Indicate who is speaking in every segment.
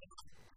Speaker 1: Thank you.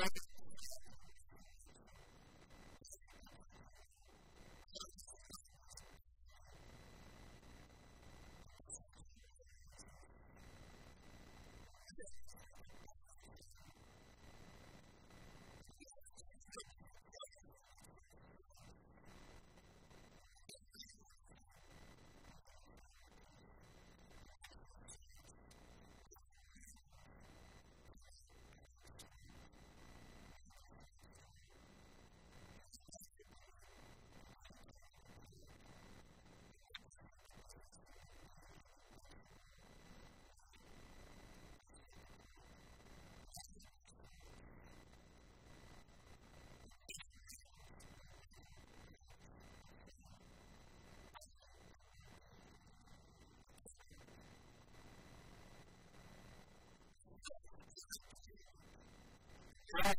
Speaker 1: right track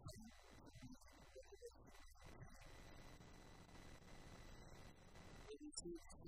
Speaker 1: He is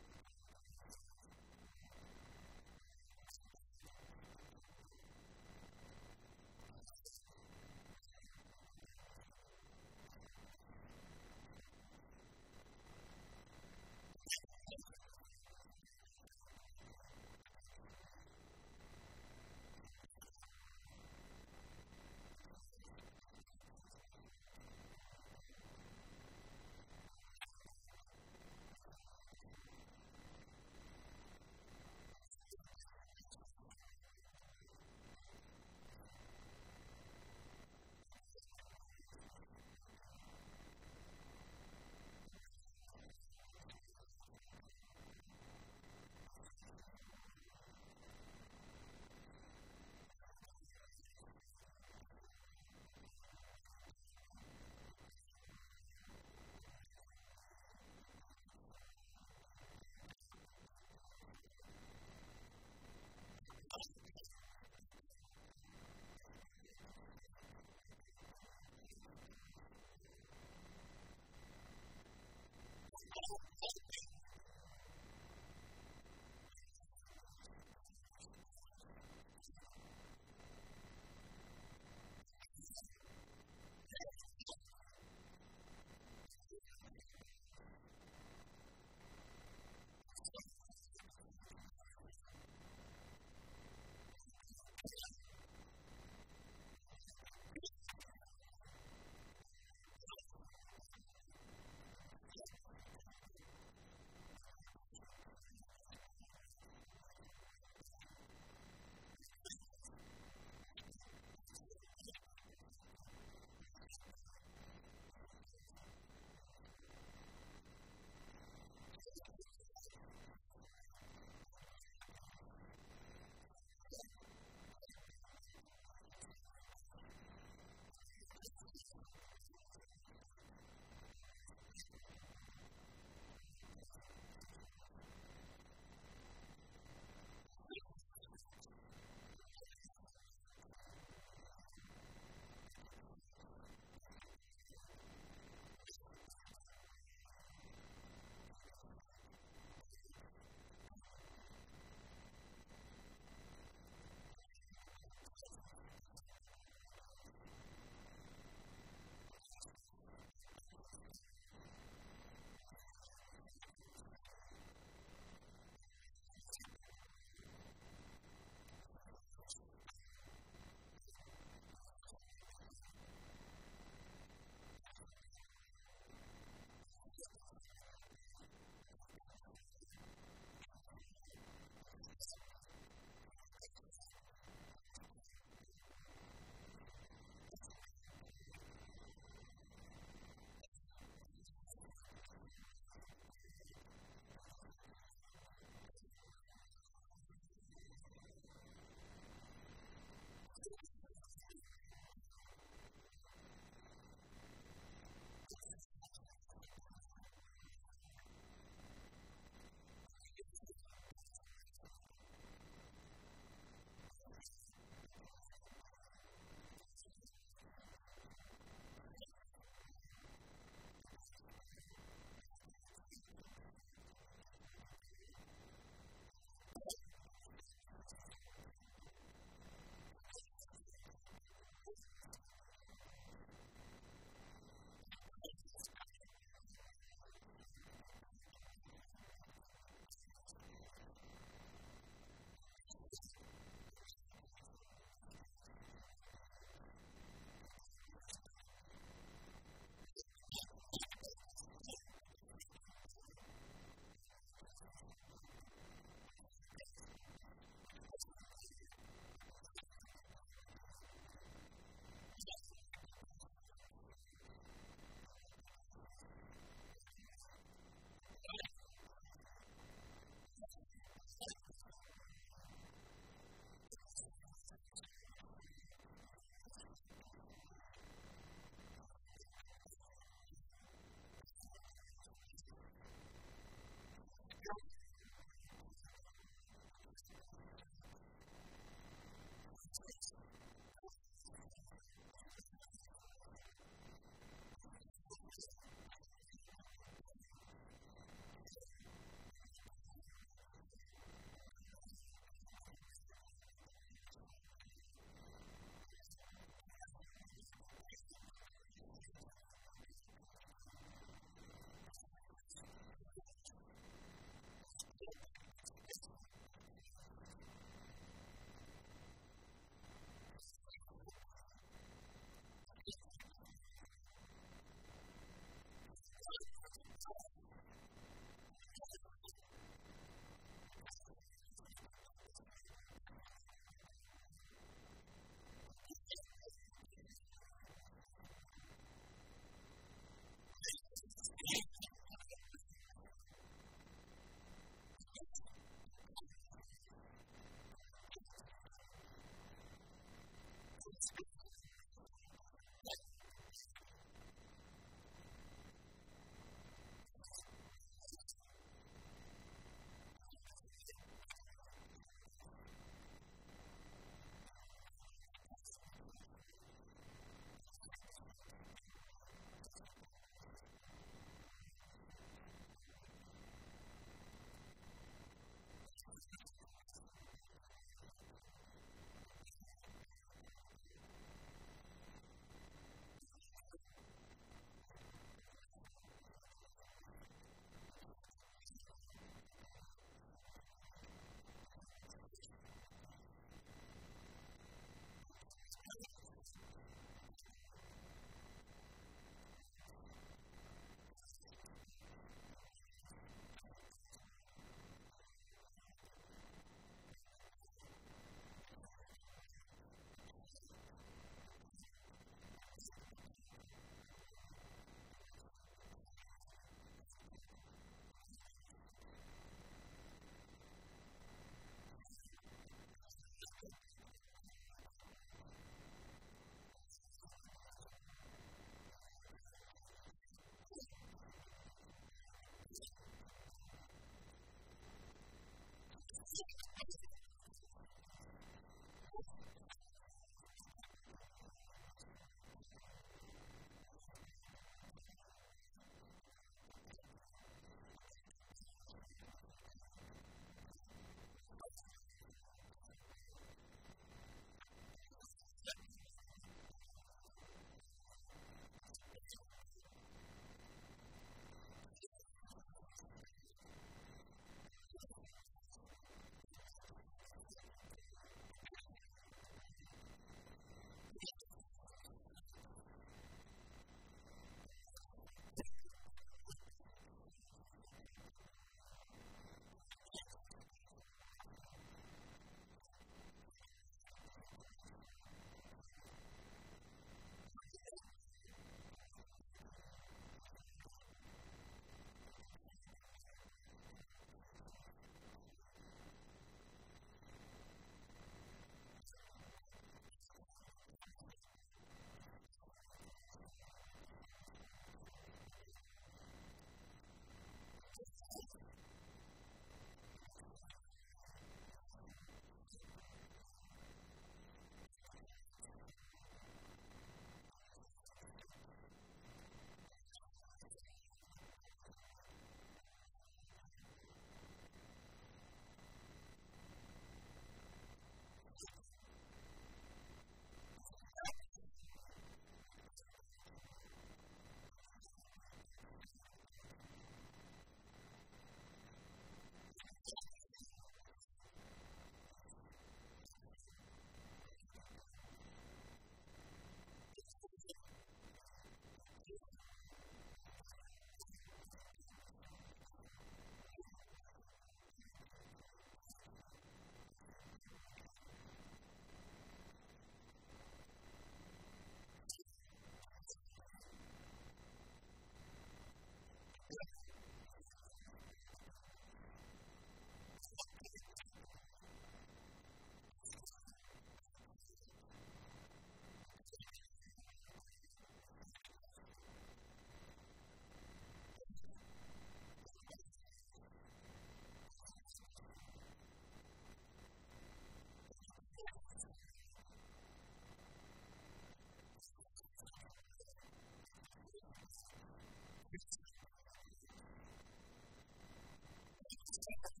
Speaker 1: Thank you.